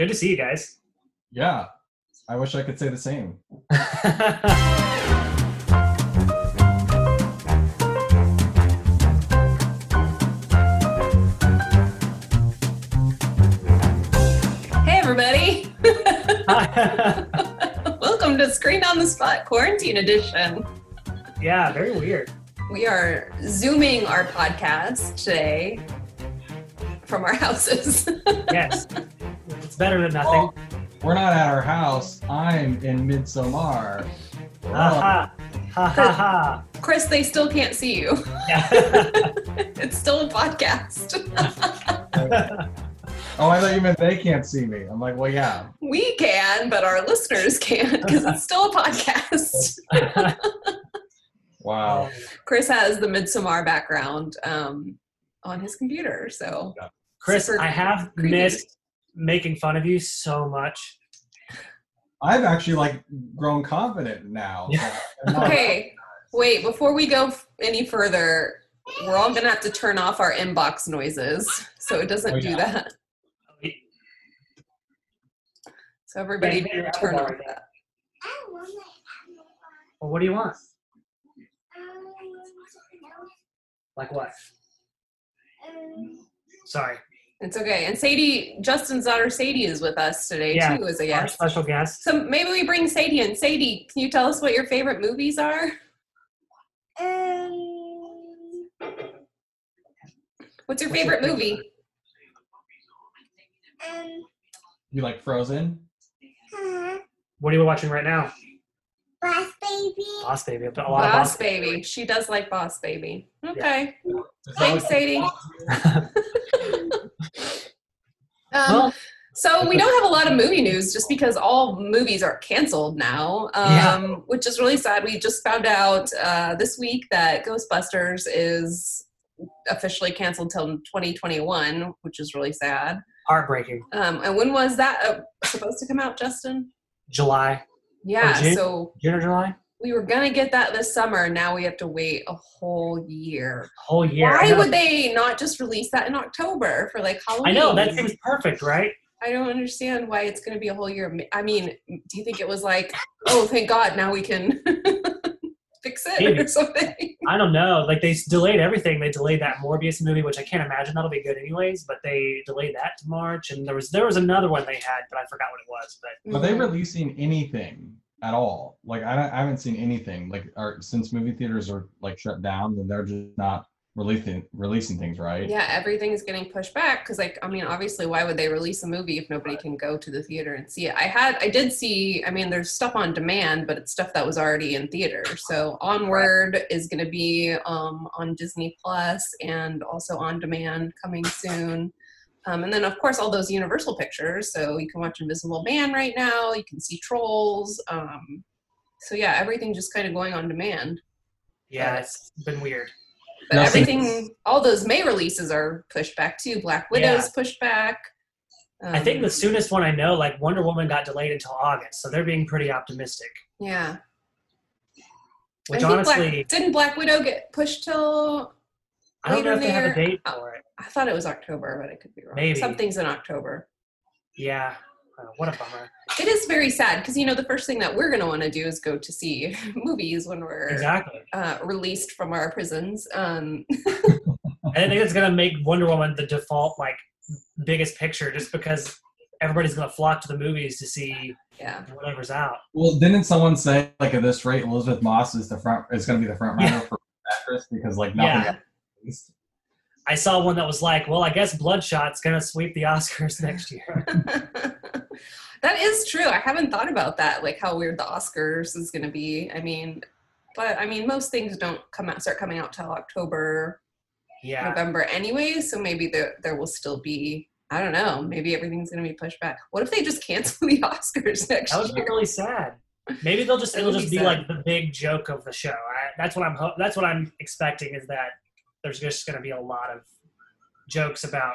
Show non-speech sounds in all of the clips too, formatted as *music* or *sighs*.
Good to see you guys. Yeah. I wish I could say the same. *laughs* Hey, everybody. *laughs* Welcome to Screen on the Spot Quarantine Edition. yeah, very weird. We are Zooming our podcast today from our houses. *laughs* Yes. It's better than nothing. We're not at our house. I'm in Midsommar. Ha ha. Ha ha ha. Chris, they still can't see you. Yeah. *laughs* It's still a podcast. *laughs* Oh, I thought you meant they can't see me. I'm like, well, yeah. we can, but our listeners can't because it's still a podcast. *laughs* Wow. Chris has the Midsommar background um, on his computer, so Chris, I have creepy. missed making fun of you so much. I've actually like grown confident now. Yeah. I'm not- Okay, wait, before we go any further, we're all gonna have to turn off our inbox noises so it doesn't Oh, do that. So everybody Yeah, you turn off that. Well, what do you want? Um, like what? Um, Sorry. It's okay. And Sadie, Justin's daughter Sadie is with us today Yeah, too as a Our guest. special guest. So maybe we bring Sadie in. Sadie, can you tell us what your favorite movies are? Um, What's your What's favorite your movie? You like Frozen? Uh-huh. What are you watching right now? Boss baby. Boss Baby. A lot of Boss Boss Baby. She does like Boss Baby. Okay. Is that Thanks, Sadie. *laughs* Um, Well, so we don't have a lot of movie news just because all movies are canceled now, um, Yeah. which is really sad. We just found out uh, this week that Ghostbusters is officially canceled till 2021, which is really sad. heartbreaking. Um, and when was that uh, supposed to come out, Justin? July. Yeah, June? so June or July? We were gonna get that this summer. Now we have to wait a whole year. Whole year. Why would they not just release that in October for like Halloween? I know that seems perfect, right? I don't understand why it's going to be a whole year. I mean, do you think it was like, oh, thank God, now we can *laughs* fix it Maybe. or something? *laughs* I don't know. Like they delayed everything. They delayed that Morbius movie, which I can't imagine that'll be good anyways. But they delayed that to March, and there was there was another one they had, but I forgot what it was. But Are they Mhm. releasing anything at all? Like I, I haven't seen anything. Like since movie theaters are like shut down, then they're just not releasing releasing things, right? Yeah, everything is getting pushed back because, like, I mean, obviously, why would they release a movie if nobody can go to the theater and see it? I had, I did see. I mean, there's stuff on demand, but it's stuff that was already in theater. So, Onward is going to be um, on Disney Plus and also on demand coming soon. Um, and then, of course, all those Universal pictures. So you can watch Invisible Man right now. You can see Trolls. Um, so yeah, everything just kind of going on demand. yeah, it's been weird. But Nothing- everything, all those May releases are pushed back too. Black Widow's pushed back. I think Um, the soonest one I know, like Wonder Woman, got delayed until August, so they're being pretty optimistic. yeah. Which I think honestly, Black, didn't Black Widow get pushed till? I don't know if they have a near- date for it. I thought it was October, but I could be wrong. Maybe. something's in October. Yeah, uh, what a bummer. It is very sad because you know the first thing that we're going to want to do is go to see *laughs* movies when we're Exactly. uh, released from our prisons. Um, I think it's gonna make Wonder Woman the default like biggest picture, just because everybody's gonna flock to the movies to see yeah, whatever's out. Well, didn't someone say like at this rate, Elisabeth Moss is the front is going to be the front runner *laughs* for actress because like nothing. Yeah. I saw one that was like, well, I guess Bloodshot's gonna sweep the Oscars *laughs* next year. *laughs* that is true. I haven't thought about that, like how weird the Oscars is going to be. I mean, but I mean, most things don't come out, start coming out till October, Yeah, November anyway. So maybe there there will still be. I don't know. Maybe everything's going to be pushed back. What if they just *laughs* cancel the Oscars next year? that would be really sad. Maybe they'll just it'll just be be like the big joke of the show. I, that's what I'm ho- that's what I'm expecting is that there's just gonna be a lot of jokes about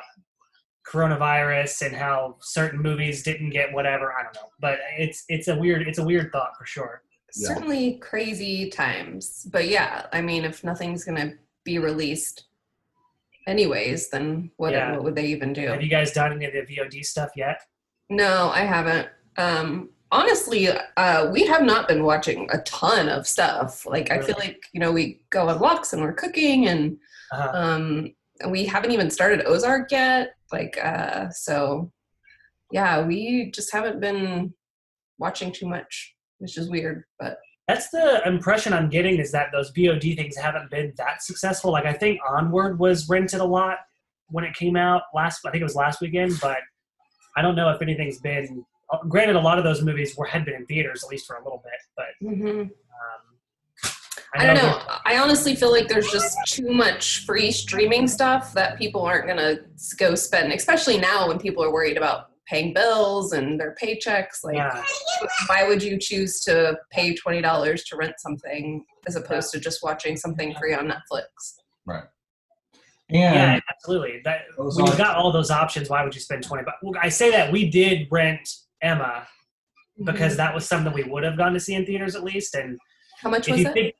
coronavirus and how certain movies didn't get whatever. I don't know, but it's it's a weird it's a weird thought for sure. Yeah. Certainly crazy times. But yeah, I mean, if nothing's going to be released anyways, then what, Yeah. what would they even do? Have you guys done any of the VOD stuff yet? No, I haven't. Um, honestly, uh, we have not been watching a ton of stuff. Like, I feel like you know we go on walks and we're cooking, and Uh, um, we haven't even started Ozark yet. Like, uh, so yeah, we just haven't been watching too much, which is weird. But that's the impression I'm getting is that those VOD things haven't been that successful. Like I think Onward was rented a lot when it came out last. I think it was last weekend, but I don't know if anything's been. Granted, a lot of those movies were had been in theaters at least for a little bit, but um, I don't know. I honestly feel like there's just too much free streaming stuff that people aren't gonna go spend, especially now when people are worried about paying bills and their paychecks. Like, Yeah, why would you choose to pay twenty dollars to rent something as opposed to just watching something free on Netflix? Right. yeah, And absolutely. That, when you've got all those options, why would you spend twenty bucks? Well, I say that we did rent Emma because mm-hmm. that was something we would have gone to see in theaters at least. And how much was you it? think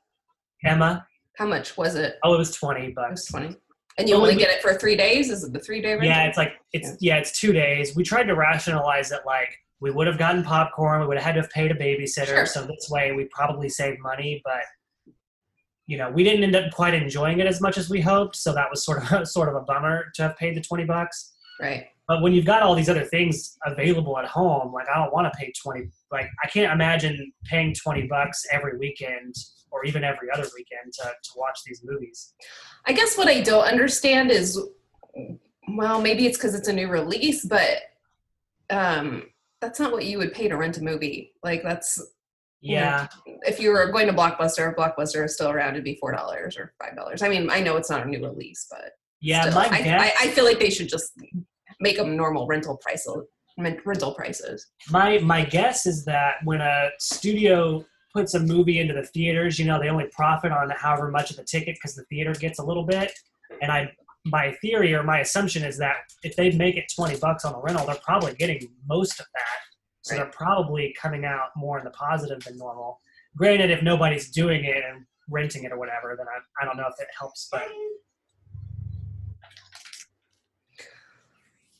Emma, How much was it? oh, it was twenty It was bucks. twenty. And you only get it for three days? Is it the three day rental? Yeah, it's like it's yeah, it's two days. We tried to rationalize it like we would have gotten popcorn, we would have had to have paid a babysitter, Sure. so this way we probably saved money, but you know, we didn't end up quite enjoying it as much as we hoped, so that was sort of *laughs* sort of a bummer to have paid the twenty bucks. right. But when you've got all these other things available at home, like I don't want to pay twenty. Like I can't imagine paying twenty bucks every weekend or even every other weekend to, to watch these movies. I guess what I don't understand is, well, maybe it's because it's a new release, but um, that's not what you would pay to rent a movie. Like that's Yeah, if you were going to Blockbuster, if Blockbuster is still around, it'd be four dollars or five dollars. I mean, I know it's not a new release, but yeah. still, my I, guess, I, I feel like they should just make them normal rental price rental prices. my my guess is that when a studio puts a movie into the theaters, you know, they only profit on however much of the ticket because the theater gets a little bit. And I, my theory or my assumption is that if they make it twenty bucks on a rental, they're probably getting most of that. So Right. they're probably coming out more in the positive than normal. Granted, if nobody's doing it and renting it or whatever, then I, I don't know if it helps. But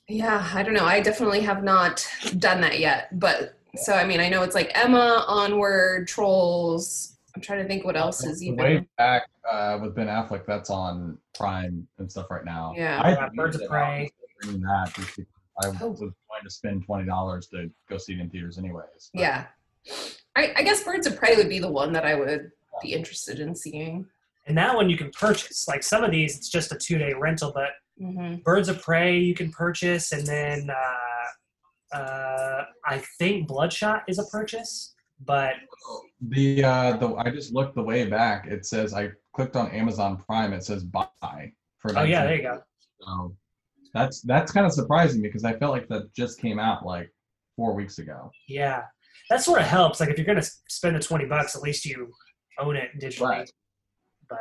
Yeah, I don't know. I definitely have not done that yet. But so I mean, I know it's like Emma, Onward, Trolls. I'm trying to think what else is the even. way back uh, with Ben Affleck, that's on Prime and stuff right now. Yeah. I Yeah, Birds of Prey. that I Oh. was going to spend twenty dollars to go see it in theaters anyways. But Yeah. I, I guess Birds of Prey would be the one that I would be interested in seeing. and that one you can purchase. Like some of these, it's just a two day rental, but hmm Birds of Prey you can purchase, and then uh, uh, I think Bloodshot is a purchase. But The uh, the I just looked the way back. It says I clicked on Amazon Prime. It says buy for. oh yeah, there you go. So that's that's kind of surprising because I felt like that just came out like four weeks ago. Yeah, that sort of helps. Like if you're gonna spend the twenty bucks, at least you own it digitally. Right. But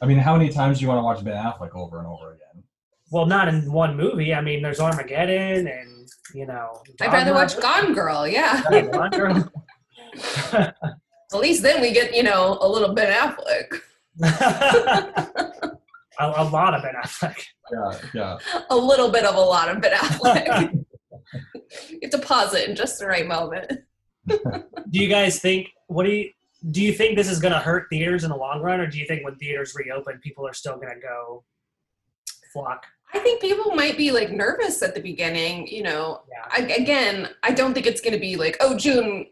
I mean, how many times do you want to watch Ben Affleck over and over again? Well, not in one movie. I mean, there's Armageddon, and you know. I'd rather watch Dogma. Gone Girl. Yeah. *laughs* Yeah, Gone Girl. *laughs* At least then we get you know a little Ben Affleck, *laughs* a, a lot of Ben Affleck. Yeah, yeah. a little bit of a lot of Ben Affleck. you have to pause it in just the right moment. Do you guys think? What do you? Do you think this is going to hurt theaters in the long run, or do you think when theaters reopen, people are still going to go flock? I think people might be like nervous at the beginning. You know, Yeah. I, again, I don't think it's going to be like, oh, June.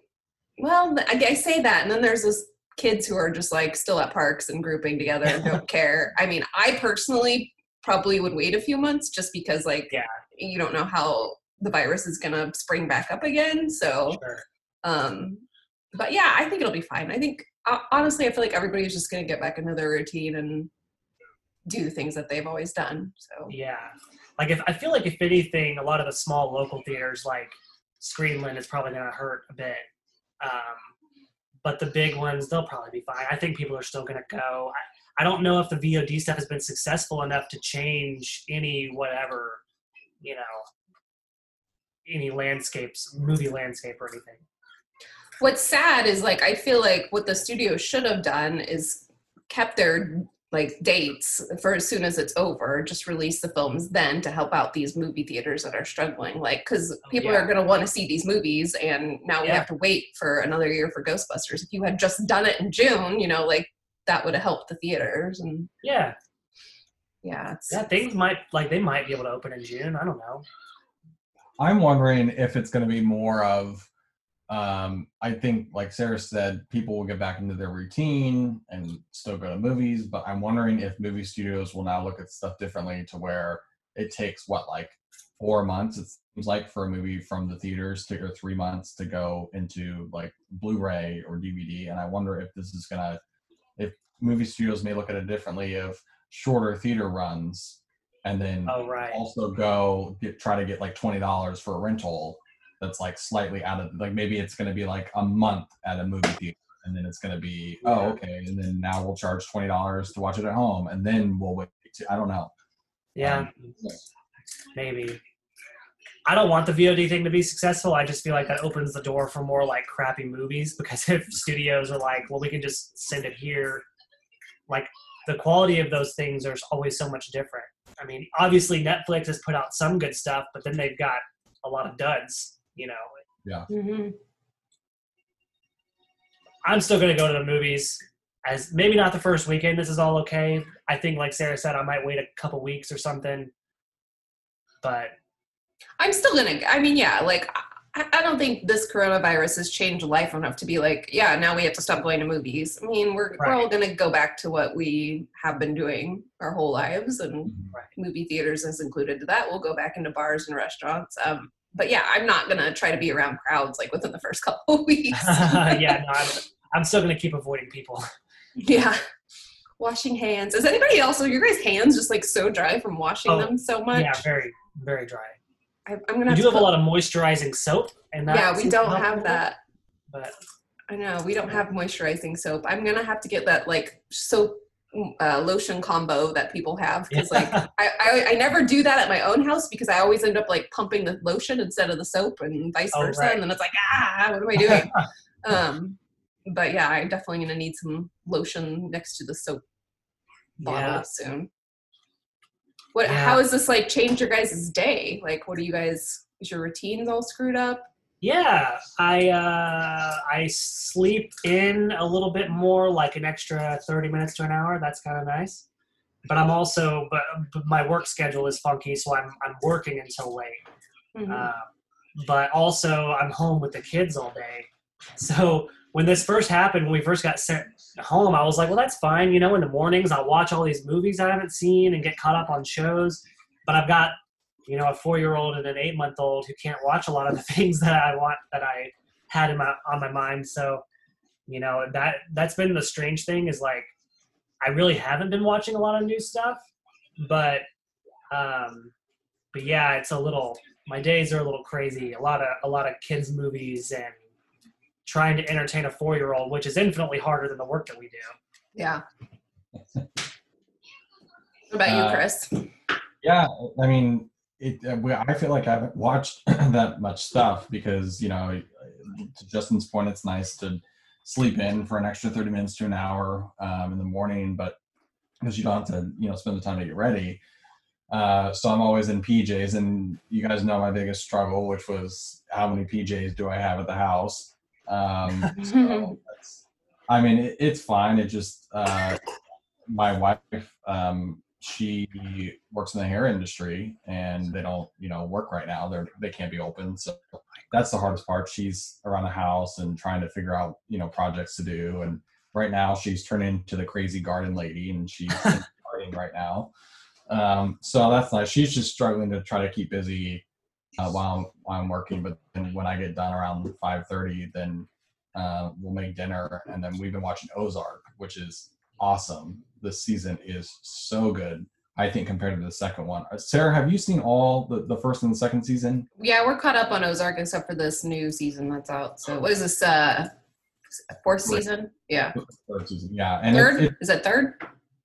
Well, I, I say that, and then there's this kids who are just like still at parks and grouping together and don't *laughs* care. I mean, I personally probably would wait a few months just because, like, Yeah. you don't know how the virus is going to spring back up again. So, Sure. um, but yeah, I think it'll be fine. I think honestly, I feel like everybody's just going to get back into their routine and do things that they've always done. So Yeah. Like if I feel like if anything, a lot of the small local theaters like Screenland is probably going to hurt a bit. Um, but the big ones, they'll probably be fine. I think people are still going to go. I, I don't know if the VOD stuff has been successful enough to change any whatever, you know, any landscapes, movie landscape or anything. what's sad is like I feel like what the studio should have done is kept their like dates for as soon as it's over just release the films then to help out these movie theaters that are struggling like because oh, people Oh, yeah. are going to want to see these movies and now we have to wait for another year for ghostbusters if you had just done it in june you know like that would have helped the theaters and Yeah, yeah it's yeah. Things might like they might be able to open in June. I don't know. I'm wondering if it's going to be more of, um, I think, like Sarah said, people will get back into their routine and still go to movies. But I'm wondering if movie studios will now look at stuff differently to where it takes what, like four months, it seems like, for a movie from the theaters to or three months to go into like Blu ray or DVD. And I wonder if this is going to, if movie studios may look at it differently of shorter theater runs and then Oh right. also go get try to get like twenty dollars for a rental that's like slightly out of like maybe it's going to be like a month at a movie theater and then it's going to be oh okay and then now we'll charge twenty dollars to watch it at home and then we'll wait to, I don't know Yeah, Um, maybe. I don't want the VOD thing to be successful. I just feel like that opens the door for more like crappy movies because if *laughs* studios are like, well, we can just send it here, like the quality of those things are always so much different. I mean, obviously Netflix has put out some good stuff, but then they've got a lot of duds, you know. Mhm. I'm still going to go to the movies as maybe not the first weekend. This is all okay. I think, like Sarah said, I might wait a couple weeks or something. But i'm still gonna i mean yeah like I, I don't think this coronavirus has changed life enough to be like yeah now we have to stop going to movies i mean we're, we're all Right. gonna go back to what we have been doing our whole lives and movie theaters is included to that. We'll go back into bars and restaurants. Um, but yeah, I'm not gonna try to be around crowds like within the first *laughs* couple of *laughs* weeks. yeah, no, I'm, *laughs* I'm still going to keep avoiding people. yeah. Washing hands. Is anybody else? Are your guys' hands just like so dry from washing Oh, them so much? Yeah, very, very dry. I, I'm gonna. We Have do to have a lot of moisturizing soap, and that Yeah, we don't have that. But I know we don't have moisturizing soap. I'm gonna have to get that like soap uh, lotion combo that people have because like I, I I never do that at my own house because I always end up like pumping the lotion instead of the soap and vice Oh, versa, right. and then it's like ah, what am I doing? *laughs* um, but yeah, I'm definitely gonna need some lotion next to the soap bottle Yeah. soon. What? Yeah. How has this like changed your guys' day? Like, what do you guys? Is your routines all screwed up? Yeah, I uh, I sleep in a little bit more, like an extra thirty minutes to an hour. That's kind of nice. But I'm also, but, but my work schedule is funky, so I'm I'm working until late. Mhm. Um, but also, I'm home with the kids all day. So when this first happened, when we first got sent home, I was like, well, that's fine. You know, in the mornings, I'll watch all these movies I haven't seen and get caught up on shows. But I've got, you know, a four year old and an eight month old who can't watch a lot of the *laughs* things that I want that I had in my on my mind. So, you know, that that's been the strange thing is like I really haven't been watching a lot of new stuff, but um but yeah, it's a little my days are a little crazy. A lot of a lot of kids movies and trying to entertain a four year old, which is infinitely harder than the work that we do. Yeah. *laughs* What about Uh, you, Chris? Yeah, I mean, it. uh, I feel like I haven't watched *clears throat* that much stuff because you know, to Justin's point, it's nice to sleep in for an extra thirty minutes to an hour um, in the morning, but because you don't have to, you know, spend the time to get ready. Uh, so I'm always in PJs, and you guys know my biggest struggle, which was how many PJs do I have at the house? Um, *laughs* so that's, I mean, it, it's fine. It just uh, my wife, um, she works in the hair industry, and they don't, you know, work right now. They're they can't be open, so that's the hardest part. She's around the house and trying to figure out, you know, projects to do. And right now, she's turned into the crazy garden lady, and she's *laughs* gardening right now. Um, so that's nice. She's just struggling to try to keep busy uh, while I'm, while I'm working. But then when I get done around five thirty, then uh, we'll make dinner, and then we've been watching Ozark, which is awesome. This season is so good. I think compared to the second one. Uh, Sarah, have you seen all the, the first and the second season? Yeah, we're caught up on Ozark except for this new season that's out. So what is this? Uh, fourth season? Yeah, Third season, yeah, and third. it's, it's is it third?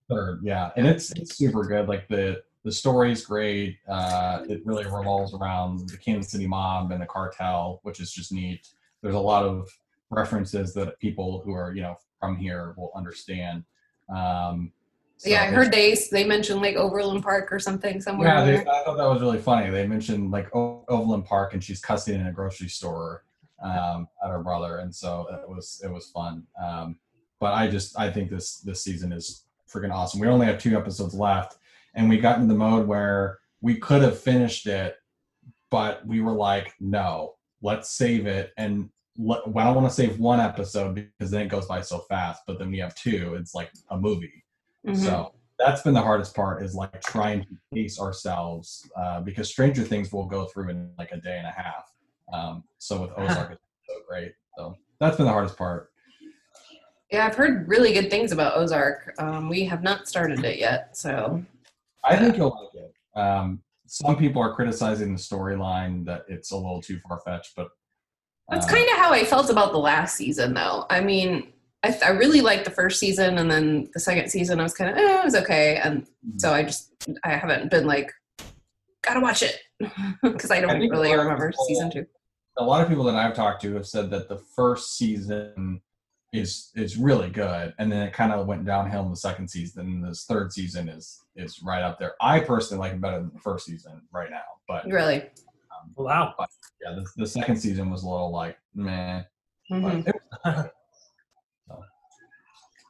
third, yeah, and it's it's super good. Like the the story's great. Uh, it really revolves around the Kansas City mob and the cartel, which is just neat. There's a lot of references that people who are you know from here will understand. Um, So yeah, I heard they they mentioned like Overland Park or something somewhere. Yeah, they. I thought that was really funny. They mentioned like O- Overland Park, and she's cussing in a grocery store um, at her brother, and so it was it was fun. Um, but I just I think this this season is freaking awesome. We only have two episodes left, and we got in the mode where we could have finished it, but we were like, no, let's save it. And well, I don't want to save one episode because then it goes by so fast. But then we have two; it's like a movie. Mhm. So that's been the hardest part is like trying to pace ourselves uh, because Stranger Things will go through in like a day and a half. Um, so with *laughs* Ozark, it's so great. So that's been the hardest part. Yeah, I've heard really good things about Ozark. Um, we have not started it yet, so I think you'll like it. Um, some people are criticizing the storyline that it's a little too far fetched, but that's uh, kind of how I felt about the last season, though. I mean, I, th- I really liked the first season, and then the second season, I was kind of, eh, it was okay, and so I just, I haven't been like, gotta watch it *laughs* because I don't I really remember people- season two. a lot of people that I've talked to have said that the first season is is really good, and then it kind of went downhill in the second season. And this third season is is right up there. I personally like it better than the first season right now, but Really. Um, oh, wow. yeah, the, the second season was a little like meh. But mm-hmm. it was, *laughs*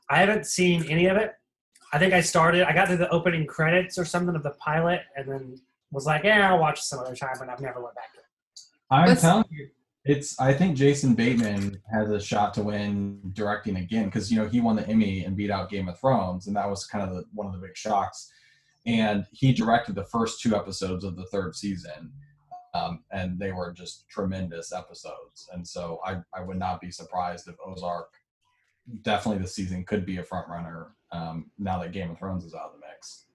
I haven't seen any of it. I think I started. I got to the opening credits or something of the pilot, and then was like, "Yeah, I'll watch it some other time," and I've never went back to it. I'm What's- telling you, it's. I think Jason Bateman has a shot to win directing again because you know he won the Emmy and beat out Game of Thrones, and that was kind of the, one of the big shocks. And he directed the first two episodes of the third season, um, and they were just tremendous episodes. And so I, I would not be surprised if Ozark, definitely this season, could be a front runner um, now that Game of Thrones is out of the mix.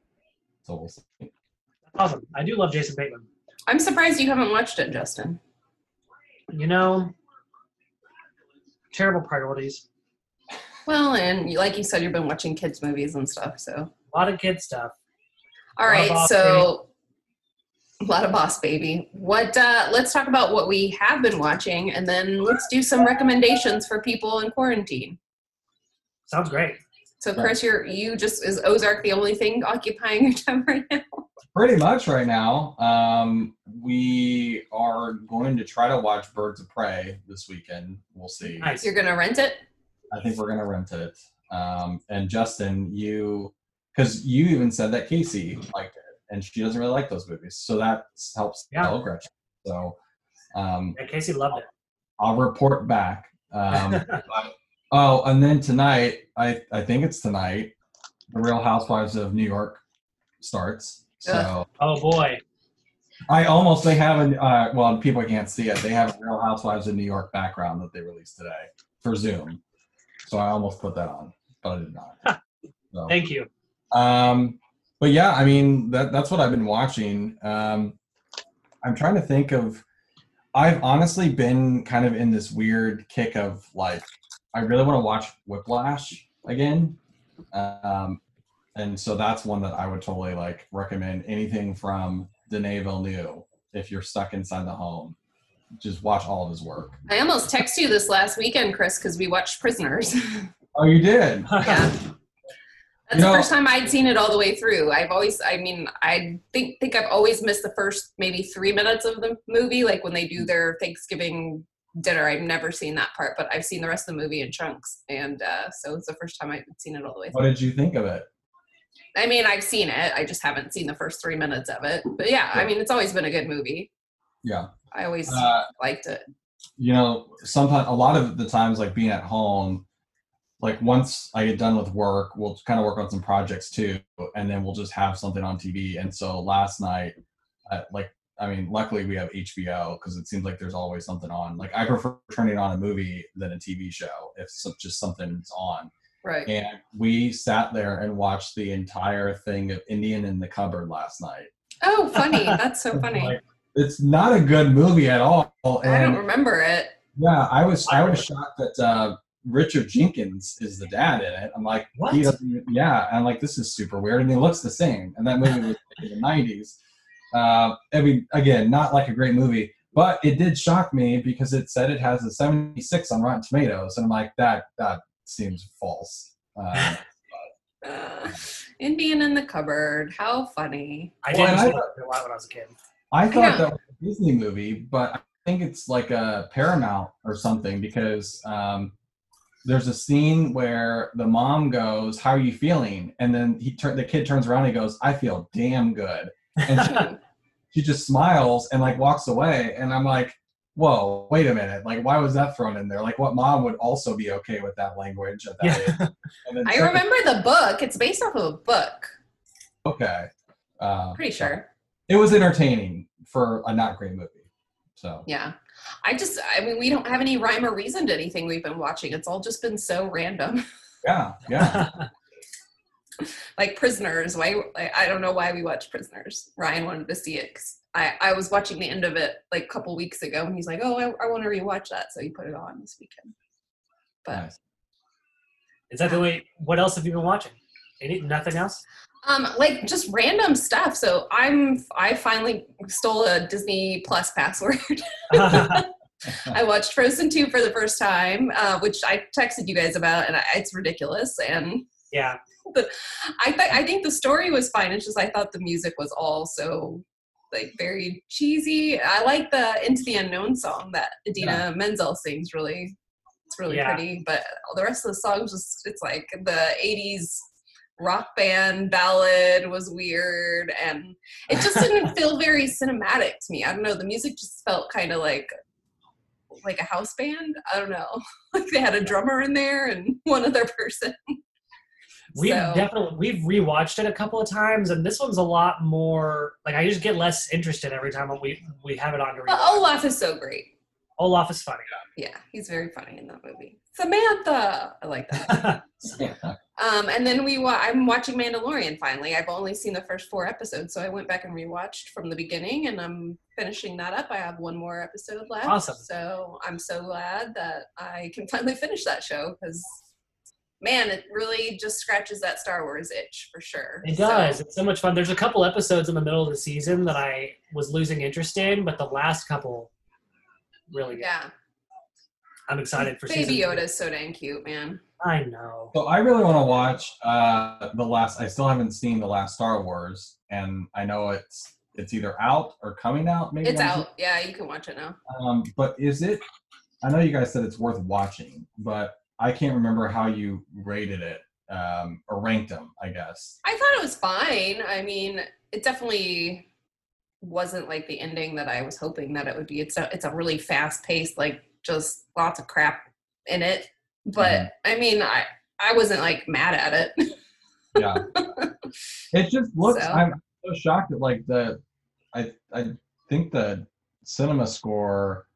So we'll see. That's awesome. I do love Jason Bateman. I'm surprised you haven't watched it, Justin. You know, terrible priorities. Well, and you- like you said, you've been watching kids' movies and stuff, so. A lot of kid stuff. All Lot of right, Boss so a lot of boss baby. What uh let's talk about what we have been watching and then let's do some recommendations for people in quarantine. Sounds great. So Chris, you're you just is Ozark the only thing occupying your *laughs* time right now? Pretty much right now. Um, we are going to try to watch Birds of Prey this weekend. We'll see. Nice. You're gonna rent it? I think we're going to rent it. Um, and Justin, you, because you even said that Casey liked it, and she doesn't really like those movies, so that helps Yeah. tell Gretchen. So um, Yeah, Casey loved it. I'll report back. Um, *laughs* but- oh, and then tonight, I I think it's tonight, The Real Housewives of New York starts. So. Oh boy. I almost they have a uh, well people can't see it. They have a Real Housewives of New York background that they released today for Zoom. So I almost put that on, but I did not. *laughs* So, Thank you. um, but yeah, I mean that that's what I've been watching. Um, I'm trying to think of. I've honestly been kind of in this weird kick of like, I really want to watch Whiplash again, um, and so that's one that I would totally like recommend. Anything from Denis Villeneuve, if you're stuck inside the home, just watch all of his work. I almost texted you this last weekend, Chris, because we watched Prisoners. *laughs* Oh, you did. yeah. That's You know- the first time I'd seen it all the way through. I've always, I mean, I think think I've always missed the first maybe three minutes of the movie, like when they do their Thanksgiving dinner. I've never seen that part, but I've seen the rest of the movie in chunks, and uh, so it's the first time I've seen it all the way Through. What did you think of it? I mean, I've seen it. I just haven't seen the first three minutes of it. But yeah, I mean, it's always been a good movie. Yeah. I always Uh, liked it. you know, sometimes a lot of the times, like being at home, like once I get done with work, we'll kind of work on some projects too, and then we'll just have something on TV. And so last night, uh, like, I mean, luckily we have HBO because it seems like there's always something on. Like, I prefer turning on a movie than a TV show if so, just something's on. Right. And we sat there and watched the entire thing of Indian in the Cupboard last night. Oh, funny. *laughs* That's so funny. Like, it's not a good movie at all. And I don't remember it. yeah, I was I was shocked that uh, Richard Jenkins is the dad in it. I'm like, What? he doesn't. Even, yeah, I'm like, this is super weird, and he looks the same. And that movie was in the '90s. Uh, I mean, again, not like a great movie, but it did shock me because it said it has a 76 on Rotten Tomatoes, and I'm like, that that seems false. Um, Uh, *laughs* *sighs* Indian in the cupboard. How funny. I Well, did and I used thought- it a lot when I was a kid. I know. thought that was a Disney movie, but I think it's like a Paramount or something because um, there's a scene where the mom goes, "How are you feeling?" And then he tur- the kid turns around and he goes, "I feel damn good." And she, *laughs* she just smiles and like walks away, and I'm like, "Whoa, wait a minute! Like, why was that thrown in there? Like, what mom would also be okay with that language at that Yeah. age?" And then *laughs* I remember the book. It's based off of a book. Okay, uh, Pretty sure. it was entertaining for a not great movie. So Yeah. I just, I mean, we don't have any rhyme or reason to anything we've been watching. It's all just been so random. *laughs* yeah, yeah. like Prisoners. Why? I I don't know why we watch Prisoners. Ryan wanted to see it 'cause I, I was watching the end of it like a couple weeks ago, and he's like, "Oh, I, I want to rewatch that," so he put it on this weekend. But nice. Is that the way? What else have you been watching? Any, nothing else? Um, like just random stuff. So I'm I finally stole a Disney Plus password. *laughs* I watched Frozen 2 for the first time, uh, which I texted you guys about, and I, it's ridiculous. And yeah, but I th- I think the story was fine. It's just I thought the music was all so like very cheesy. I like the Into the Unknown song that Idina Menzel sings. Really, it's really Yeah. pretty. But the rest of the songs just it's like the '80s rock band ballad was weird, and it just didn't *laughs* feel very cinematic to me. I don't know. The music just felt kind of like like a house band. I don't know. *laughs* Like they had a drummer in there and *laughs* one other person. we've So- definitely we've rewatched it a couple of times, and this one's a lot more like I just get less interested every time we we have it on to But rewatch. Olaf is so great. Olaf is funny. Yeah, he's very funny in that movie. Samantha, I like that. Um, and then we, wa- I'm watching Mandalorian finally. I've only seen the first four episodes, so I went back and rewatched from the beginning, and I'm finishing that up. I have one more episode left. Awesome. So I'm so glad that I can finally finish that show because, man, it really just scratches that Star Wars itch for sure. It So- does. It's so much fun. There's a couple episodes in the middle of the season that I was losing interest in, but the last couple really good. yeah, I'm excited for Baby Yoda is so dang cute, man. I know. So I really want to watch uh, the last. I still haven't seen the last Star Wars, and I know it's it's either out or coming out. Maybe It's on out. Yeah, you can watch it now. Um, but is it? I know you guys said it's worth watching, but I can't remember how you rated it um, or ranked them. I guess. I thought it was fine. I mean, it definitely wasn't like the ending that I was hoping that it would be. It's a it's a really fast paced, like just lots of crap in it. But I mean, I I wasn't like mad at it. Yeah. *laughs* it just looks. So? I'm so shocked at like the. I I think the cinema score.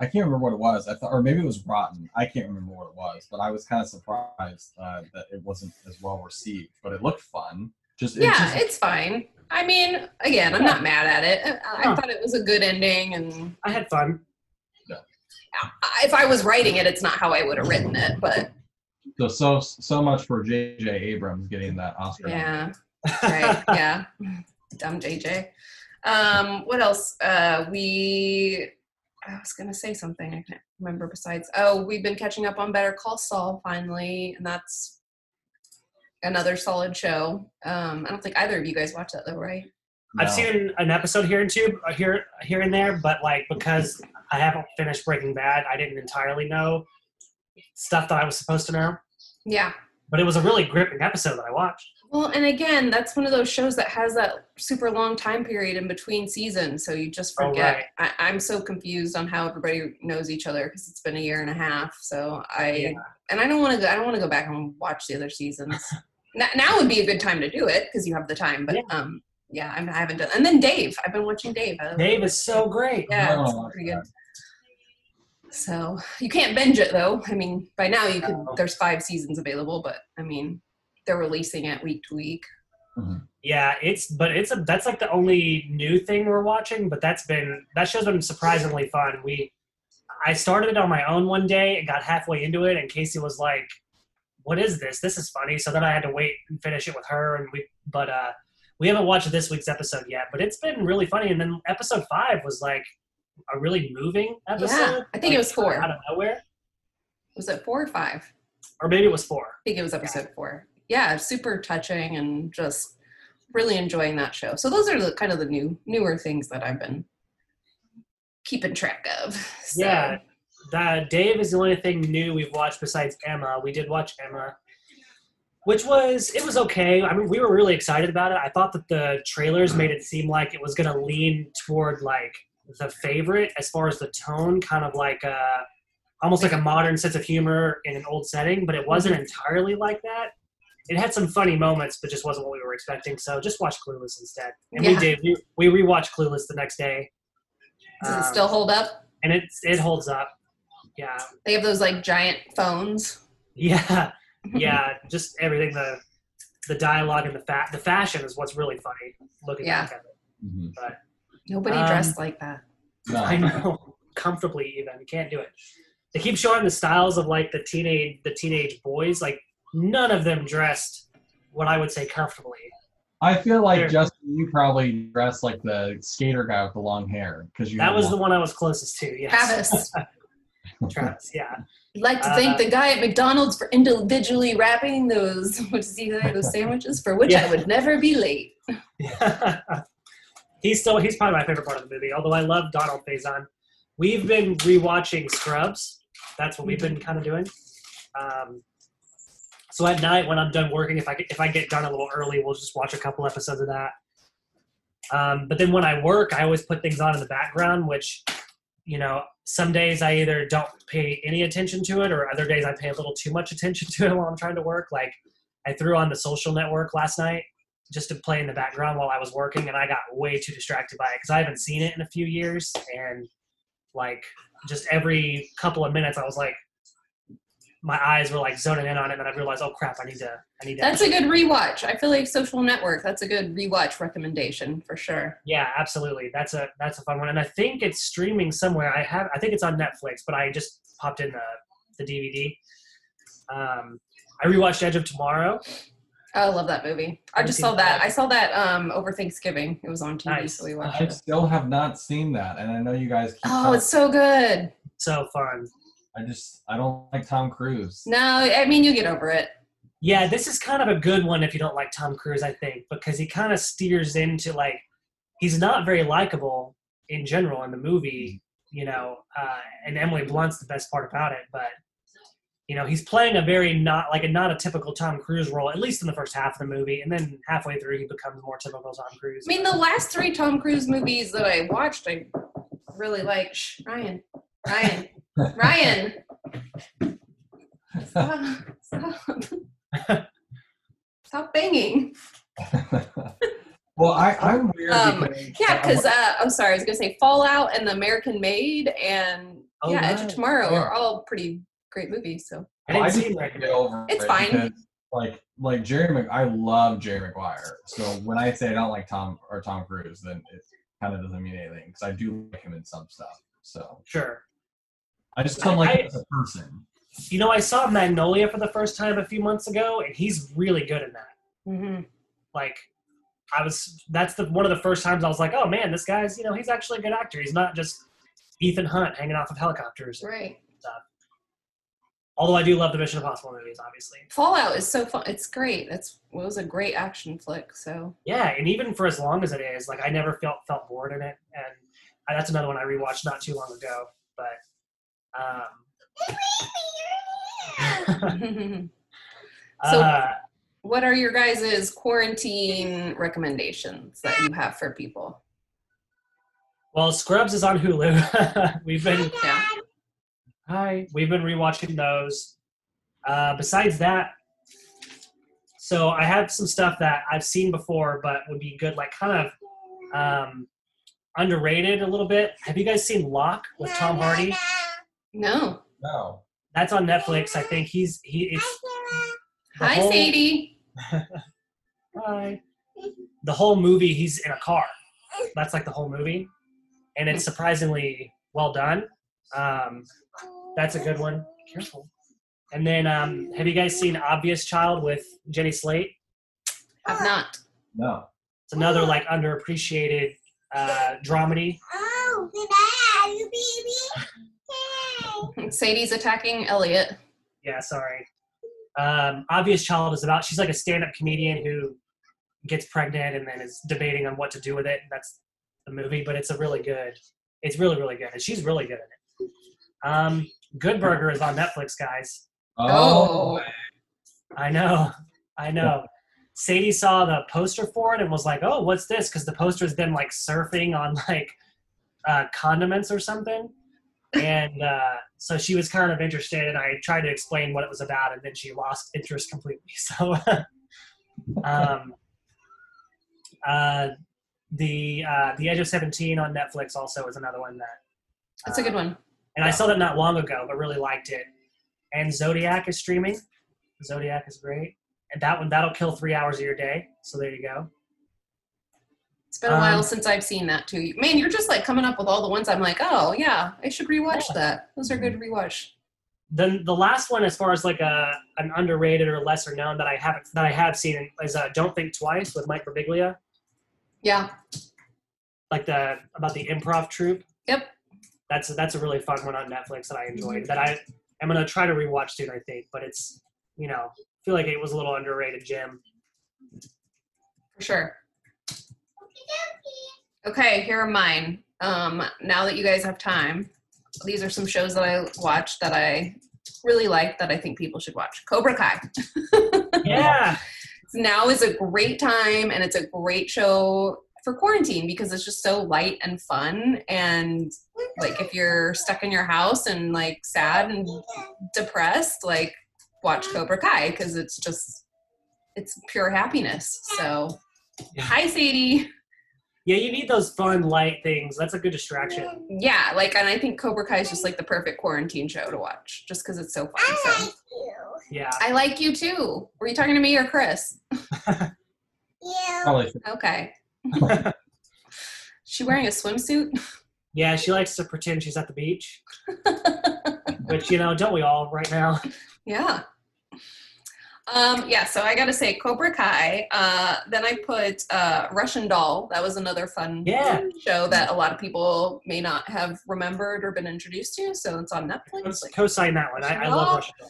I can't remember what it was. I thought, or maybe it was rotten. I can't remember what it was, but I was kind of surprised uh, that it wasn't as well received. But it looked fun. Just it yeah, just, it's fine. I mean, again, I'm not mad at it. I, I Huh. thought it was a good ending, and I had fun. I- if I was writing it, it's not how I would have written it. But so so so much for J.J. Abrams getting that Oscar. yeah, *laughs* right. Yeah. Dumb jj um what else? Uh we i was gonna say something i can't remember besides oh we've been catching up on better call saul finally and that's another solid show. Um i don't think either of you guys watch that though right? I've seen an episode here and two uh, here here and there, but like because I haven't finished Breaking Bad, I didn't entirely know stuff that I was supposed to know. yeah But it was a really gripping episode that I watched. well and again that's one of those shows that has that super long time period in between seasons so you just Oh, forget right. I, i'm so confused on how everybody knows each other because it's been a year and a half so i Yeah. and I don't want to go. I don't want to go back and watch the other seasons. *laughs* now, now would be a good time to do it because you have the time. But Yeah. um, yeah, I'm, I haven't done. And then Dave, I've been watching Dave. Dave is so great. yeah, it's pretty good. So you can't binge it though. I mean, by now you could. No. There's five seasons available, but I mean, they're releasing it week to week. Yeah, it's but it's a that's like the only new thing we're watching. But that's been that show's been surprisingly fun. We I started it on my own one day and got halfway into it, and Casey was like, "What is this? This is funny." So then I had to wait and finish it with her, and we but uh we haven't watched this week's episode yet. But it's been really funny. And then episode five was like a really moving episode. Yeah, I think it was four. out of nowhere, Was it four or five? or maybe it was four. I think it was episode four. yeah, super touching and just really enjoying that show. So those are the kind of the new newer things that I've been keeping track of. So, Yeah, that Dave is the only thing new we've watched besides Emma. We did watch Emma, which was it was okay. I mean, we were really excited about it. I thought that the trailers made it seem like it was going to lean toward like the favorite as far as the tone, kind of like uh almost like a modern sense of humor in an old setting, but it wasn't entirely like that. It had some funny moments, but just wasn't what we were expecting. So just watch Clueless instead. And we did. We, we rewatched Clueless the next day. Does it Um, still hold up? and it it holds up. Yeah, They have those like giant phones. *laughs* yeah, yeah. *laughs* just everything the the dialogue and the fa- the fashion is what's really funny. Looking Yeah. back at it, Mhm. Nobody Um, dressed like that. No. I know *laughs* comfortably even you can't do it. They keep showing the styles of like the teenage the teenage boys. Like none of them dressed what I would say comfortably. I feel like Sure. Justin, you probably dressed like the skater guy with the long hair because you. That had was the one I was closest to. Yes, Travis. *laughs* Travis. Yeah. I'd like to Uh, thank the guy at McDonald's for individually wrapping those *laughs* what does he those sandwiches for which Yeah. I would never be late. *laughs* *laughs* he's still he's probably my favorite part of the movie. Although I love Donald Faison. We've been rewatching Scrubs. That's what we've been kind of doing. Um, so at night when I'm done working, if I get, if I get done a little early, we'll just watch a couple episodes of that. Um, but then when I work, I always put things on in the background, which you know some days I either don't pay any attention to it, or other days I pay a little too much attention to it *laughs* while I'm trying to work. Like I threw on the Social Network last night just to play in the background while I was working, and I got way too distracted by it because I haven't seen it in a few years, and like just every couple of minutes, I was like, my eyes were like zoning in on it, and I realized, oh crap, I need to, I need to. That's a good rewatch. I feel like Social Network. That's a good rewatch recommendation for sure. yeah, absolutely. That's a that's a fun one, and I think it's streaming somewhere. I have, I think it's on Netflix, but I just popped in the the DVD. Um, I rewatched Edge of Tomorrow. Oh, I love that movie. I just saw that. that. I saw that um, over Thanksgiving. It was on TV, Nice. so we watched I it. still have not seen that, and I know you guys. Keep Oh, talking. it's so good. So fun. I just I don't like Tom Cruise. No, I mean you get over it. Yeah, this is kind of a good one if you don't like Tom Cruise, I think, because he kind of steers into like he's not very likable in general in the movie, you know, uh, and Emily Blunt's the best part about it, but you know, he's playing a very not like a not a typical Tom Cruise role, at least in the first half of the movie, and then halfway through he becomes more typical Tom Cruise. I mean, the last three Tom Cruise movies that I watched, I really like. Shh, Ryan, Ryan, Ryan. Stop. *laughs* Stop. Stop banging. well, I I'm weird Um, because Yeah, because uh, I'm sorry, I was gonna say Fallout and The American Made and Oh, yeah, Edge of. Tomorrow Yeah. are all pretty great movies. So I Well, didn't I see just him can't right get over It's it fine. because, like like Jerry Mc, I love Jerry Maguire. So when I say I don't like Tom or Tom Cruise, then it kind of doesn't mean anything because I do like him in some stuff. So Sure. I just don't I- like I- him as a person. You know, I saw Magnolia for the first time a few months ago, and he's really good in that. mhm. like I was that's the one of the first times I was like, oh man, this guy's you know he's actually a good actor. He's not just Ethan Hunt hanging off of helicopters. right. Although I do love the Mission Impossible movies, obviously. Fallout is so fun. It's great. It's it was a great action flick. So Yeah, and even for as long as it is, like I never felt felt bored in it, and uh, that's another one I rewatched not too long ago. But um, *laughs* So- uh, what are your guys' quarantine recommendations that you have for people? well, Scrubs is on Hulu. *laughs* We've been Yeah. Hi. We've been rewatching those. Uh, besides that, so I have some stuff that I've seen before, but would be good, like kind of um, underrated a little bit. Have you guys seen Locke with Tom Hardy? No. No. That's on Netflix. I think he's he. It's the Hi, whole- Sadie. *laughs* Hi. The whole movie, he's in a car. That's like the whole movie, and it's surprisingly well done. Um, that's a good one. Careful. And then, um, have you guys seen Obvious Child with Jenny Slate? Have not. No. It's another like underappreciated uh, dramedy. Oh, can I have you, baby? Yay. Sadie's attacking Elliot. Yeah, sorry. Um, Obvious Child is about she's like a stand-up comedian who gets pregnant and then is debating on what to do with it. That's the movie, but it's a really good. It's really really good, and she's really good in it. Um, Good Burger is on Netflix, guys. Oh. I know, I know. Sadie saw the poster for it and was like, "Oh, what's this?" Because the poster's them like surfing on like uh, condiments or something, and uh, so she was kind of interested. And I tried to explain what it was about, and then she lost interest completely. *laughs* So, um, uh, the uh, the Edge of Seventeen on Netflix also is another one that That's a good one. and I saw that not long ago, but really liked it. And Zodiac is streaming. Zodiac is great, and that one that'll kill three hours of your day. So there you go. It's been a while Um, since I've seen that too. Man, you're just like coming up with all the ones I'm like, oh yeah, I should rewatch Yeah. that. Those are good rewatch. Then the last one, as far as like a an underrated or lesser known that I haven't that I have seen is uh, Don't Think Twice with Mike Birbiglia, Yeah. like the about the improv troupe. Yep. That's that's a really fun one on Netflix that I enjoyed. That I am gonna try to rewatch soon, I think. But it's you know I feel like it was a little underrated Jim. For sure. Okay, here are mine. Um, now that you guys have time, these are some shows that I watched that I really like that I think people should watch. Cobra Kai. *laughs* Yeah. now is a great time and it's a great show for quarantine because it's just so light and fun and like if you're stuck in your house and like sad and depressed like watch cobra kai because it's just it's pure happiness so Yeah. hi sadie Yeah, you need those fun, light things. That's a good distraction. yeah like and i think cobra kai is just like the perfect quarantine show to watch just because it's so fun I so Yeah. i like you too were you talking to me or chris Probably should- okay *laughs* she wearing a swimsuit Yeah, she likes to pretend she's at the beach. *laughs* Which, you know, don't we all right now? Yeah. Um, yeah, so I gotta say Cobra Kai. Uh, then I put uh, Russian Doll. That was another fun Yeah. show that a lot of people may not have remembered or been introduced to. So it's on Netflix. Like, Co-sign that one. I, I love. Russian Doll.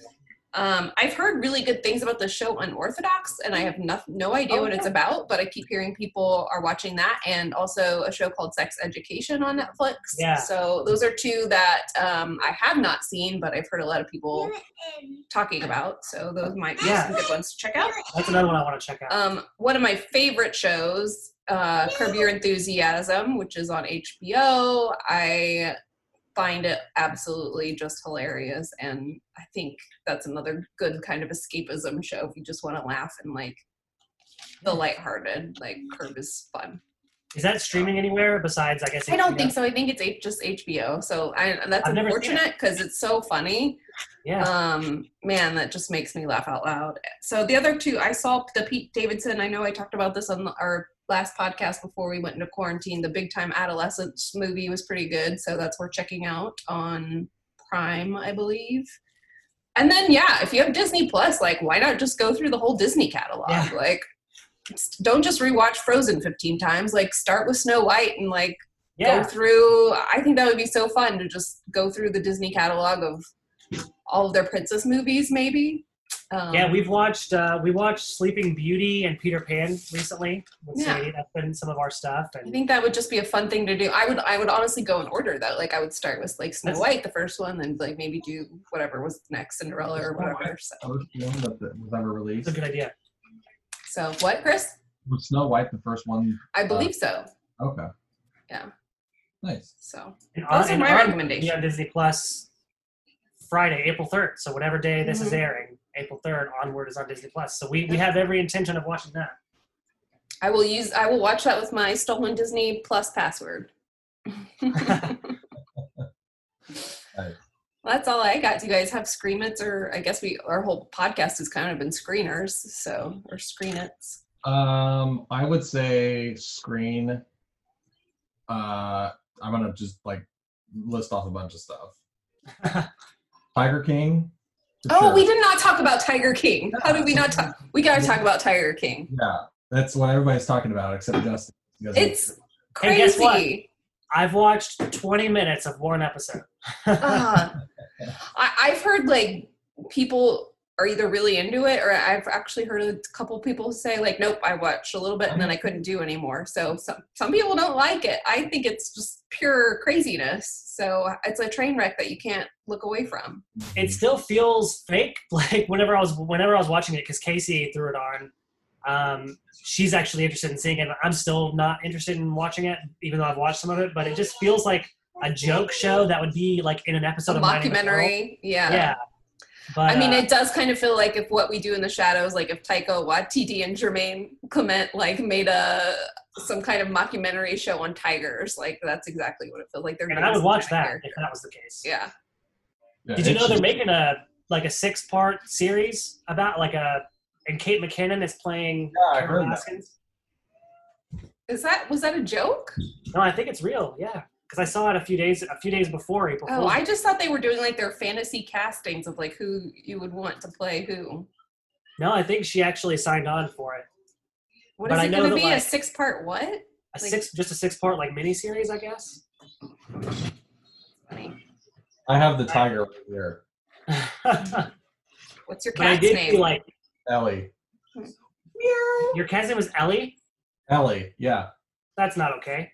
Um, I've heard really good things about the show Unorthodox, and I have no, no idea Oh, what it's about. But I keep hearing people are watching that, and also a show called Sex Education on Netflix. Yeah. So those are two that um, I have not seen, but I've heard a lot of people talking about. So those might be Yeah. some good ones to check out. That's another one I want to check out. Um, one of my favorite shows, uh, Curb Your Enthusiasm, which is on HBO. I find it absolutely just hilarious, and I think that's another good kind of escapism show if you just want to laugh and like the lighthearted. Like Curb is fun. Is that streaming anywhere besides, I guess? I don't think so. I think it's H- just HBO. So I, and that's I've unfortunate because it's so funny. Yeah. um man that just makes me laugh out loud so the other two i saw the pete davidson i know i talked about this on our last podcast before we went into quarantine the big time adolescence movie was pretty good so that's worth checking out on prime i believe and then yeah if you have disney plus like why not just go through the whole disney catalog Yeah. like don't just rewatch frozen 15 times like start with snow white and like yeah. go through i think that would be so fun to just go through the disney catalog of all of their princess movies maybe um, Yeah, we've watched uh, we watched Sleeping Beauty and Peter Pan recently with Yeah. Sadie. That's been some of our stuff. i think that would just be a fun thing to do i would i would honestly go in order though like i would start with like snow white the first one and like maybe do whatever was next cinderella or Snow White. whatever so, First one that that was ever it's released. a good idea. so what chris Was Snow White the first one? i believe so Okay. Yeah. Nice. so And Those are my on- recommendations. yeah, Disney Plus Friday, April third. So whatever day this is Mhm. airing, April third onward is on Disney Plus. So we, we have every intention of watching that. i will use i will watch that with my stolen disney plus password Nice. *laughs* That's all I got. Do you guys have screenits or I guess we our whole podcast has kind of been screeners, so or screenits. Um, I would say screen. Uh, I'm gonna just like list off a bunch of stuff. *laughs* Tiger King. For Oh, sure. we did not talk about Tiger King. How did we not talk? We gotta talk about Tiger King. Yeah, that's what everybody's talking about except Justin. He doesn't- It's And guess what? crazy. I've watched 20 minutes of one episode. *laughs* Uh, I, I've heard like people are either really into it or I've actually heard a couple people say like, nope, I watched a little bit and then I couldn't do anymore. So some some people don't like it. I think it's just pure craziness. So it's a train wreck that you can't look away from. it still feels fake. *laughs* Like whenever I was whenever I was watching it, because Casey threw it on. Um, she's actually interested in seeing it. I'm still not interested in watching it, even though I've watched some of it. But it just feels like a joke show that would be like in an episode A of mockumentary. Yeah. Yeah, but I mean, uh, it does kind of feel like if what we do in the shadows, like if Taika Waititi and Jermaine Clement like made a some kind of mockumentary show on tigers, like that's exactly what it feels like. They're and I would watch that character. if that was the case. Yeah. Yeah, Did you it's know they're making a like a six part series about like a and Kate McKinnon is playing Yeah, I Carol heard. Baskins? Is that was that a joke? No, I think it's real. Yeah, because I saw it a few days a few days before April Oh, Fool's. I just thought they were doing like their fantasy castings of like who you would want to play who. No, I think she actually signed on for it. What But is it going to that, be? a six part what? A Like- six, just a six part like miniseries, I guess. Funny. I have the tiger right here, *laughs* What's your I cat's did name? feel like Ellie. your cat's name was Ellie. Ellie, yeah. That's not okay.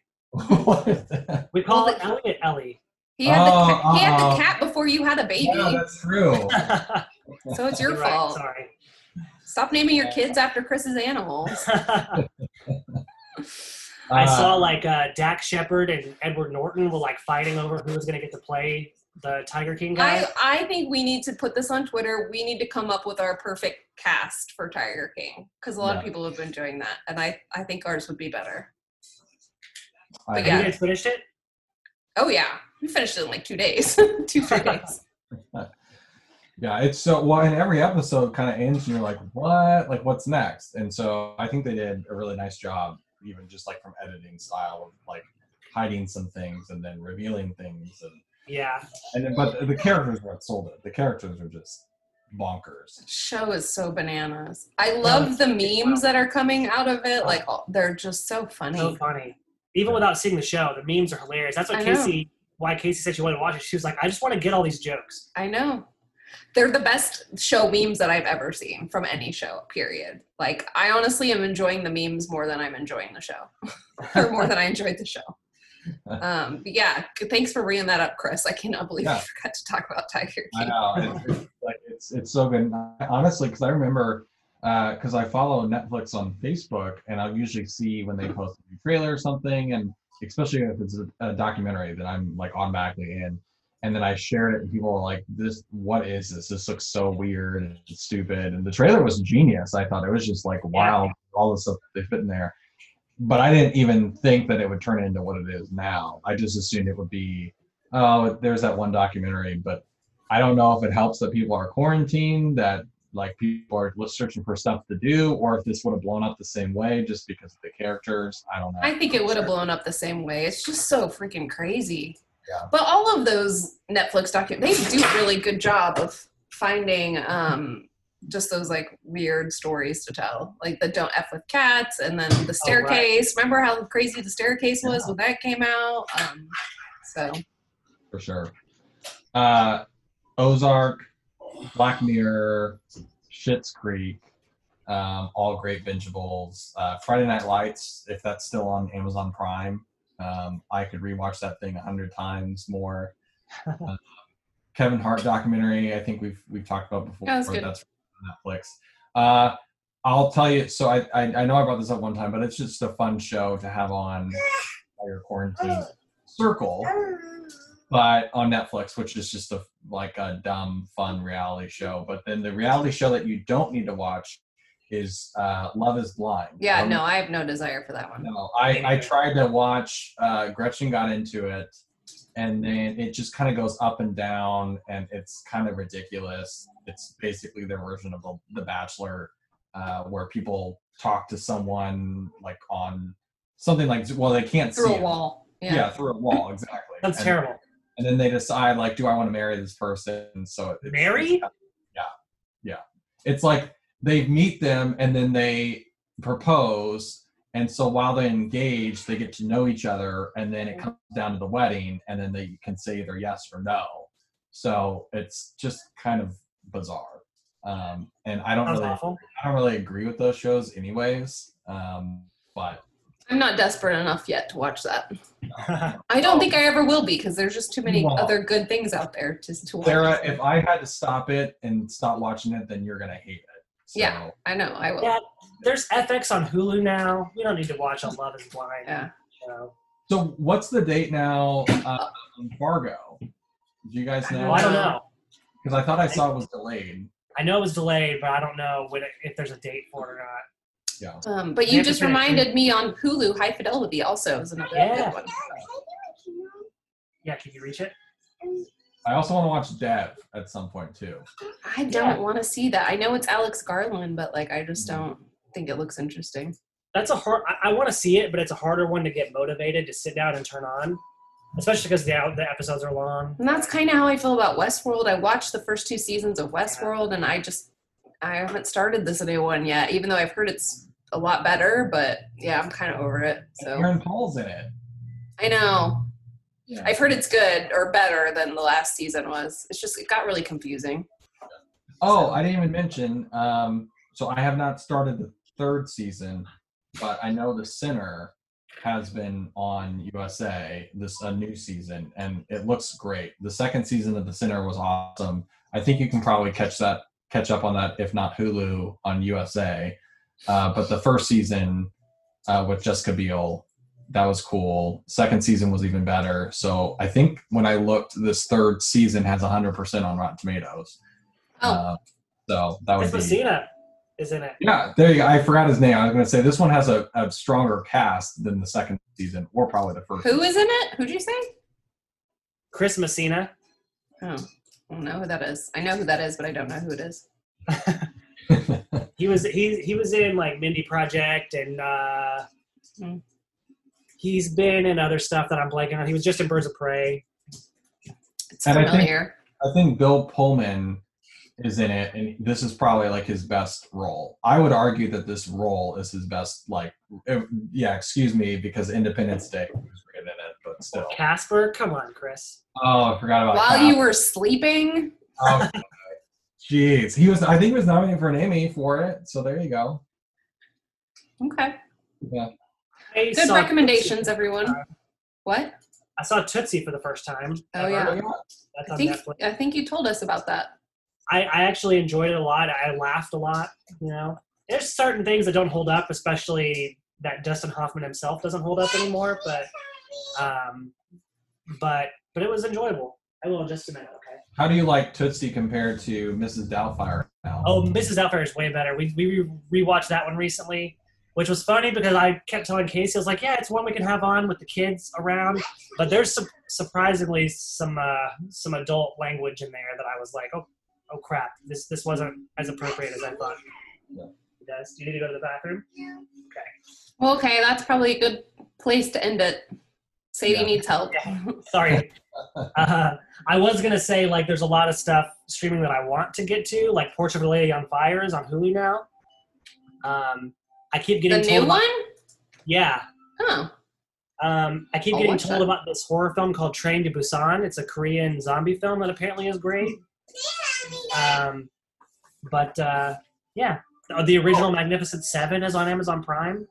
What is that? We call Well, it Elliot Ellie. he had, the, Oh, cat, he had the cat before you had a baby, yeah, that's true. *laughs* so it's your You're right, fault. Sorry. Stop naming your kids after Chris's animals. *laughs* I Uh, saw like uh, Dax Shepard and Edward Norton were like fighting over who was going to get to play the Tiger King guy. I, I think we need to put this on Twitter. We need to come up with our perfect cast for Tiger King because a lot Yeah. of people have been doing that, and I I think ours would be better. I- but Have yeah. you guys finished it? Oh yeah, we finished it in like two days, *laughs* two three days. *laughs* Yeah, it's so well, and every episode kind of ends, and you're like, "What? Like, what's next?" And so I think they did a really nice job, even just like from editing style of like hiding some things and then revealing things, and Yeah. and then, but the characters are what sold it. The characters are just bonkers. Show is so bananas. I love the memes that are coming out of it. Oh. Like they're just so funny. So funny. Even without seeing the show, the memes are hilarious. That's what I know. Casey, why Casey said she wanted to watch it. She was like, I just want to get all these jokes. I know. They're the best show memes that I've ever seen from any show, period. Like, I honestly am enjoying the memes more than I'm enjoying the show, *laughs* or more than I enjoyed the show. *laughs* Um, but yeah, thanks for bringing that up, Chris. I cannot believe I forgot to talk about Tiger I King. know. It's, it's like it's it's so good. Honestly, because I remember Uh, because I follow Netflix on Facebook, and I'll usually see when they post a new trailer or something, and especially if it's a, a documentary that I'm like automatically in. And then I shared it, and people were like, "This, what is this? This looks so weird and stupid." And the trailer was genius. I thought it was just like wild, all the stuff that they fit in there. But I didn't even think that it would turn into what it is now. I just assumed it would be, oh, there's that one documentary, but I don't know if it helps that people are quarantined, that like people are searching for stuff to do, or if this would have blown up the same way just because of the characters. I don't know. I think it would have blown up the same way. It's just so freaking crazy. Yeah. But all of those Netflix docu they do a really good job of finding um just those like weird stories to tell. Like the don't F with cats and then the Oh, right. staircase. Remember how crazy the staircase was when that came out? Um so for sure. Uh, Ozark, Black Mirror, Schitt's Creek, um, all great bingeables. Uh, Friday Night Lights, if that's still on Amazon Prime, um, I could rewatch that thing a hundred times more. Uh, *laughs* Kevin Hart documentary, I think we've we've talked about before. Yeah, that's good. That's on Netflix. Uh, I'll tell you. So I, I I know I brought this up one time, but it's just a fun show to have on your you're. Circle but on Netflix, which is just a like a dumb, fun reality show. But then the reality show that you don't need to watch is uh, Love Is Blind. yeah, Um, no, I have no desire for that one. no. I I tried to watch. Uh, Gretchen got into it, and then it just kind of goes up and down, and it's kind of ridiculous. It's basically their version of the, the Bachelor, uh, where people talk to someone like on something like well they can't see Through see a him. wall. Yeah. Yeah. through a wall, exactly. That's And- terrible. And then they decide like do i want to marry this person so it's, Marry? yeah yeah it's like they meet them and then they propose and so while they engage they get to know each other and then it comes down to the wedding and then they can say either yes or no so it's just kind of bizarre Um, and I don't really, awful. I don't really agree with those shows, anyways. Um, but I'm not desperate enough yet to watch that. *laughs* I don't think I ever will be because there's just too many Wow. other good things out there to, to watch. Sarah, if I had to stop it and stop watching it, then you're gonna hate it. So, Yeah. I know, I will. yeah, there's FX on Hulu now. We don't need to watch a Love Is Blind Yeah. show. So what's the date now? Uh, on Fargo. Do you guys know? Well, I don't know. Because I thought I saw it was delayed. I know it was delayed, but I don't know when it, if there's a date for it or not. Yeah. Um, but you just reminded me on Hulu, High Fidelity also is another Yeah. good one. Yeah, can you reach it? I also want to watch Devs at some point too. I don't want to see that. I know it's Alex Garland, but like I just Mm-hmm. don't think it looks interesting. That's a hard. I, I want to see it, but it's a harder one to get motivated to sit down and turn on, especially because the the episodes are long. And that's kind of how I feel about Westworld. I watched the first two seasons of Westworld, and I just I haven't started this new one yet, even though I've heard it's a lot better. But yeah, I'm kind of over it. So Aaron Paul's in it. I know Yeah. I've heard it's good or better than the last season was. It's just it got really confusing. Oh, I didn't even mention. Um, so I have not started the third season, but I know The Sinner has been on USA this a new season, and it looks great. The second season of The Sinner was awesome. I think you can probably catch that catch up on that if not Hulu on USA. Uh, but the first season uh, with Jessica Biel, that was cool. Second season was even better. So I think when I looked, this third season has 100% on Rotten Tomatoes. Oh. Uh, so that would Chris be. Messina is in it. Yeah, there you go. I forgot his name. I was going to say this one has a, a stronger cast than the second season, or probably the first. Who is in it? Who'd you say? Chris Messina. Oh, I don't know who that is. I know who that is, but I don't know who it is. *laughs* season. He was he he was in like Mindy Project and uh, Hmm. he's been in other stuff that I'm blanking on. He was just in Birds of Prey. It's And I think- I think Bill Pullman is in it, and this is probably like his best role. I would argue that this role is his best. Like, yeah, excuse me, because Independence Day was written in it, but still. Casper, come on, Chris. Oh, I forgot about. While Cap. you were sleeping, Oh, Jeez, he was. I think he was nominated for an Emmy for it. So there you go. okay. Yeah. I Good recommendations, Tootsie. everyone. What? I saw Tootsie for the first time. Oh, ever. yeah. That's I think Netflix. I think you told us about that. I, I actually enjoyed it a lot. I laughed a lot. You know, there's certain things that don't hold up, especially that Dustin Hoffman himself doesn't hold up anymore. But, um, but but it was enjoyable. I will in just a minute. Okay. How do you like Tootsie compared to Mrs. Doubtfire now? Oh, Mrs. Doubtfire is way better. We we re- rewatched that one recently, which was funny because I kept telling Casey, I was like, "Yeah, it's one we can have on with the kids around." But there's some surprisingly some uh, some adult language in there that I was like, "Oh, oh crap! This this wasn't as appropriate as I thought." Yeah. Does do you need to go to the bathroom? Okay. Well, okay, that's probably a good place to end it. Sadie Yeah. needs help. Sorry. *laughs* uh, I was gonna say like there's a lot of stuff streaming that I want to get to, like Portrait of a Lady on Fire is on Hulu now. Um, I keep the getting new told about- one? Yeah, Oh, Um, I keep I'll getting told that. about this horror film called Train to Busan. It's a Korean zombie film that apparently is great. Um, but uh, yeah, the original Magnificent Seven is on Amazon Prime.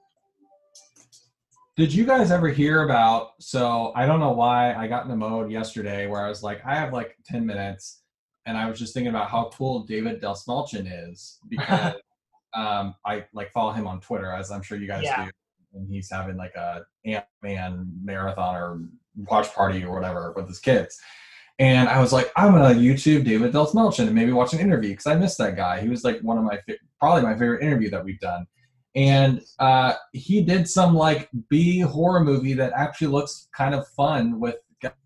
Did you guys ever hear about? So I don't know why I got in a mode yesterday where I was like, I have like ten minutes, and I was just thinking about how cool David Dastmalchian is *laughs* because um, I like follow him on Twitter, as I'm sure you guys Yeah. do, and he's having like a Ant Man marathon or watch party or whatever with his kids. And I was like, I'm gonna YouTube David Dastmalchian and maybe watch an interview because I missed that guy. He was like one of my probably my favorite interview that we've done. And uh, he did some like B horror movie that actually looks kind of fun with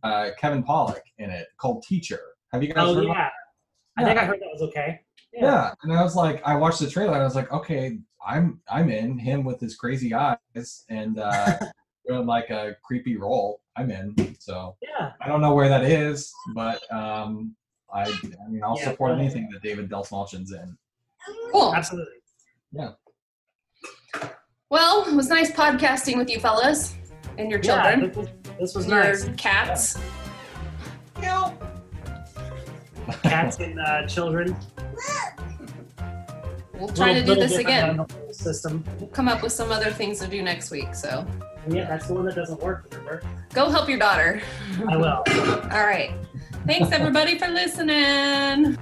uh, Kevin Pollak in it called Teacher. Have you guys Oh heard? yeah, about I think I heard that was okay. yeah. and I was like, I watched the trailer and I was like, okay, I'm I'm in him with his crazy eyes and uh, *laughs* doing like a creepy role. I'm in. So yeah. I don't know where that is, but um, I I mean I'll Yeah, support anything that David Dastmalchian's in. cool. absolutely. Well, it was nice podcasting with you fellas and your Yeah, children. this was, this was nice. cats. No. Cats and uh, children. we'll try to do this again. than the whole System. We'll come up with some other things to do next week. So Yeah, that's the one that doesn't work. Remember? go help your daughter. I will. *laughs* All right. Thanks everybody for listening.